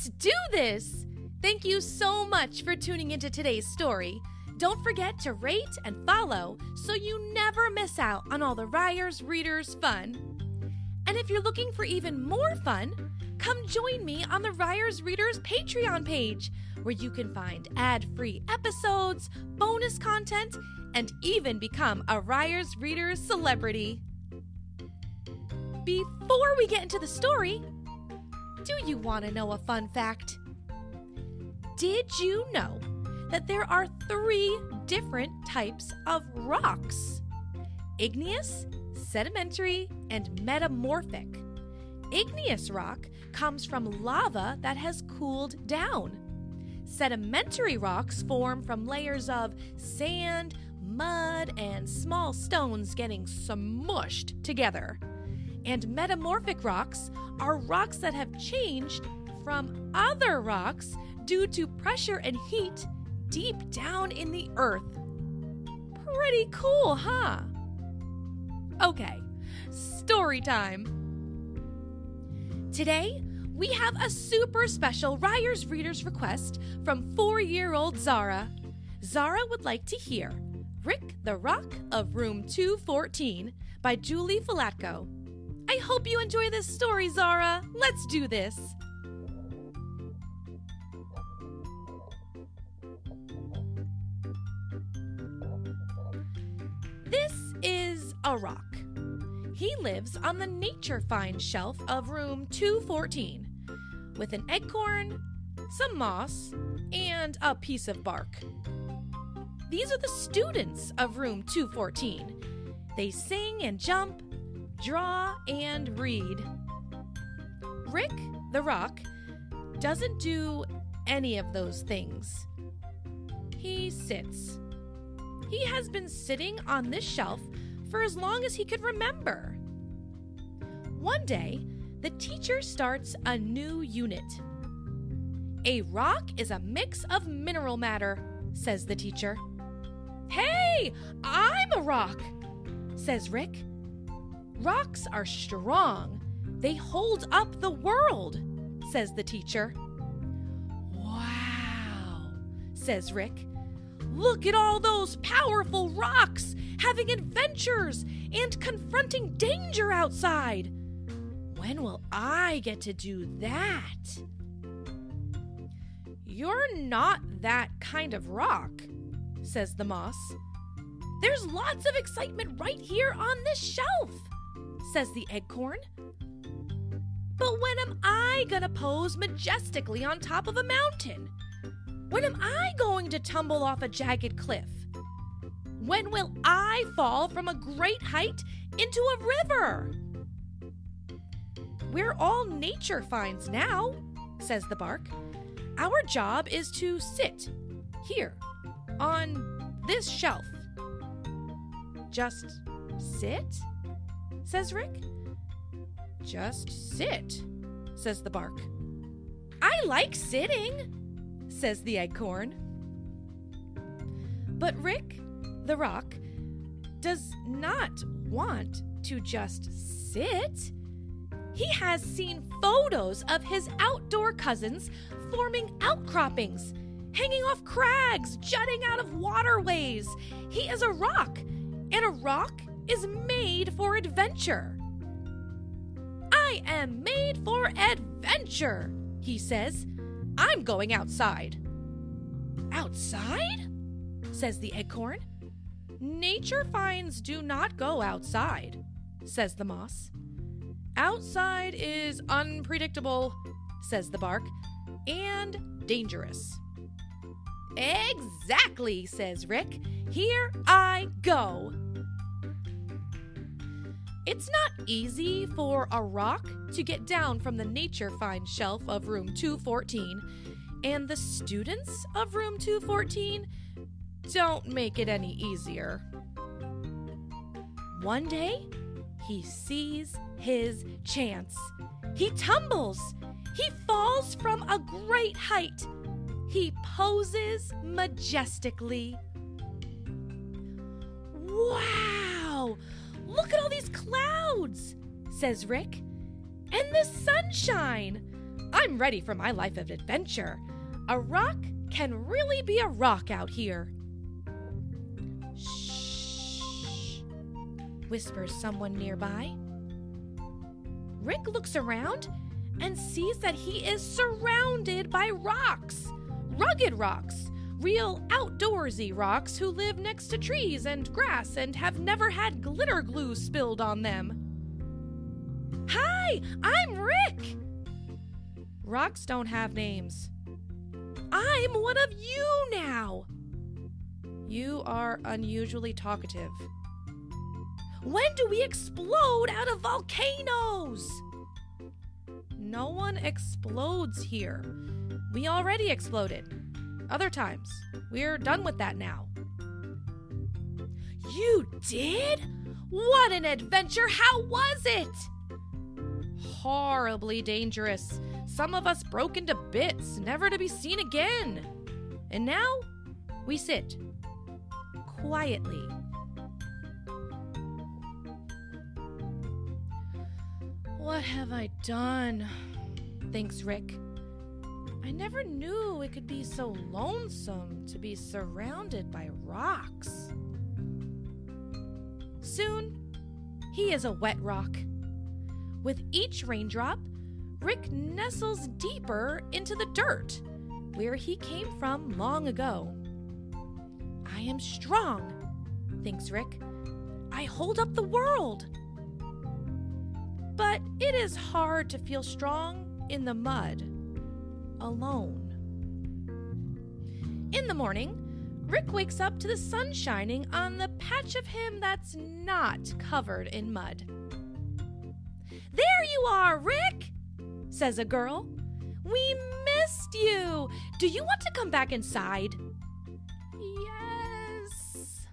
Let's do this! Thank you so much for tuning into today's story. Don't forget to rate and follow so you never miss out on all the Ryers Readers fun. And if you're looking for even more fun, come join me on the Ryers Readers Patreon page, where you can find ad free episodes, bonus content, and even become a Ryers Readers celebrity. Before we get into the story, do you want to know a fun fact? Did you know that there are three different types of rocks? Igneous, sedimentary, and metamorphic. Igneous rock comes from lava that has cooled down. Sedimentary rocks form from layers of sand, mud, and small stones getting smushed together. And metamorphic rocks are rocks that have changed from other rocks due to pressure and heat deep down in the earth. Pretty cool, huh? Okay, story time. Today, we have a super special Ryers Readers request from four year old Zara. Zara would like to hear Rick the Rock of Room 214 by Julie Falatko. I hope you enjoy this story, Zara. Let's do this. This is a rock. He lives on the nature find shelf of room 214 with an acorn, some moss, and a piece of bark. These are the students of room 214. They sing and jump, draw and read. Rick, the rock, doesn't do any of those things. He sits. He has been sitting on this shelf for as long as he could remember. One day, the teacher starts a new unit. A rock is a mix of mineral matter, says the teacher. Hey, I'm a rock, says Rick. Rocks are strong. They hold up the world, says the teacher. Wow, says Rick. Look at all those powerful rocks having adventures and confronting danger outside. When will I get to do that? You're not that kind of rock, says the moss. There's lots of excitement right here on this shelf, says the acorn. But when am I gonna pose majestically on top of a mountain? When am I going to tumble off a jagged cliff? When will I fall from a great height into a river? We're all nature finds now, says the bark. Our job is to sit here on this shelf. Just sit? Says Rick. Just sit, says the bark. I like sitting, says the acorn. But Rick, the rock, does not want to just sit. He has seen photos of his outdoor cousins forming outcroppings, hanging off crags, jutting out of waterways. He is a rock, and a rock is made for adventure. I am made for adventure, he says. I'm going outside. Outside? says the acorn. Nature finds do not go outside, says the moss. Outside is unpredictable, says the bark, and dangerous. Exactly, says Rick. Here I go. It's not easy for a rock to get down from the nature find shelf of room 214, and the students of room 214 don't make it any easier. One day, he sees his chance. He tumbles. He falls from a great height. He poses majestically. Wow! Look at all these clouds, says Rick. And the sunshine. I'm ready for my life of adventure. A rock can really be a rock out here. Shh, whispers someone nearby. Rick looks around and sees that he is surrounded by rocks. Rugged rocks. Real outdoorsy rocks who live next to trees and grass and have never had glitter glue spilled on them. Hi, I'm Rick! Rocks don't have names. I'm one of you now! You are unusually talkative. When do we explode out of volcanoes? No one explodes here. We already exploded. Other times. We're done with that now. You did? What an adventure! How was it? Horribly dangerous. Some of us broke into bits, never to be seen again. And now we sit quietly. What have I done? Thanks, Rick. I never knew it could be so lonesome to be surrounded by rocks. Soon, he is a wet rock. With each raindrop, Rick nestles deeper into the dirt, where he came from long ago. I am strong, thinks Rick. I hold up the world. But it is hard to feel strong in the mud, alone. In the morning, Rick wakes up to the sun shining on the patch of him that's not covered in mud. There you are, Rick, says a girl. We missed you. Do you want to come back inside? Yes.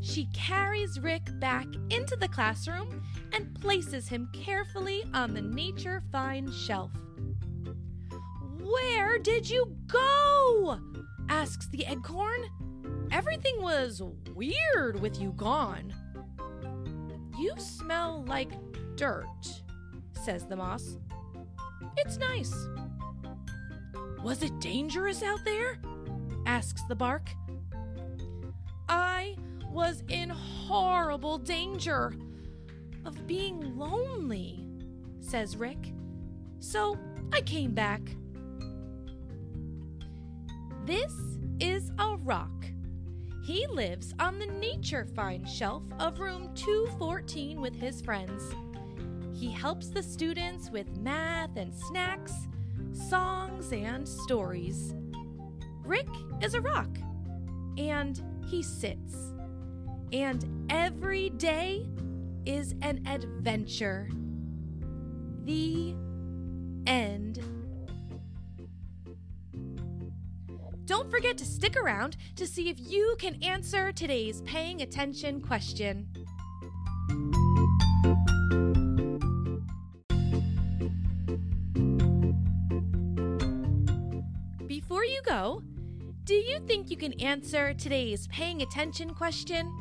She carries Rick back into the classroom and places him carefully on the Nature Find shelf. Did you go? asks the eggcorn. Everything was weird with you gone. You smell like dirt, says the moss. It's nice. Was it dangerous out there? asks the bark. I was in horrible danger of being lonely, says Rick. So I came back. This is a rock. He lives on the Nature Find shelf of room 214 with his friends. He helps the students with math and snacks, songs and stories. Rick is a rock, and he sits. And every day is an adventure. The end. Don't forget to stick around to see if you can answer today's paying attention question. Before you go, do you think you can answer today's paying attention question?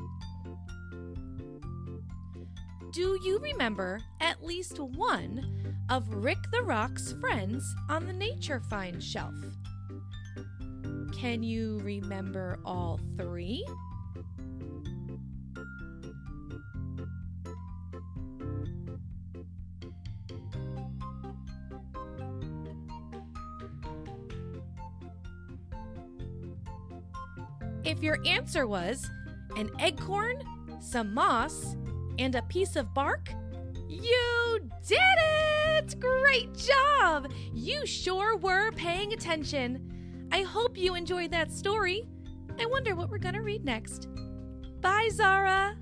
Do you remember at least one of Rick the Rock's friends on the Nature Find shelf? Can you remember all three? If your answer was an eggcorn, some moss, and a piece of bark, you did it! Great job! You sure were paying attention. I hope you enjoyed that story. I wonder what we're going to read next. Bye, Zara!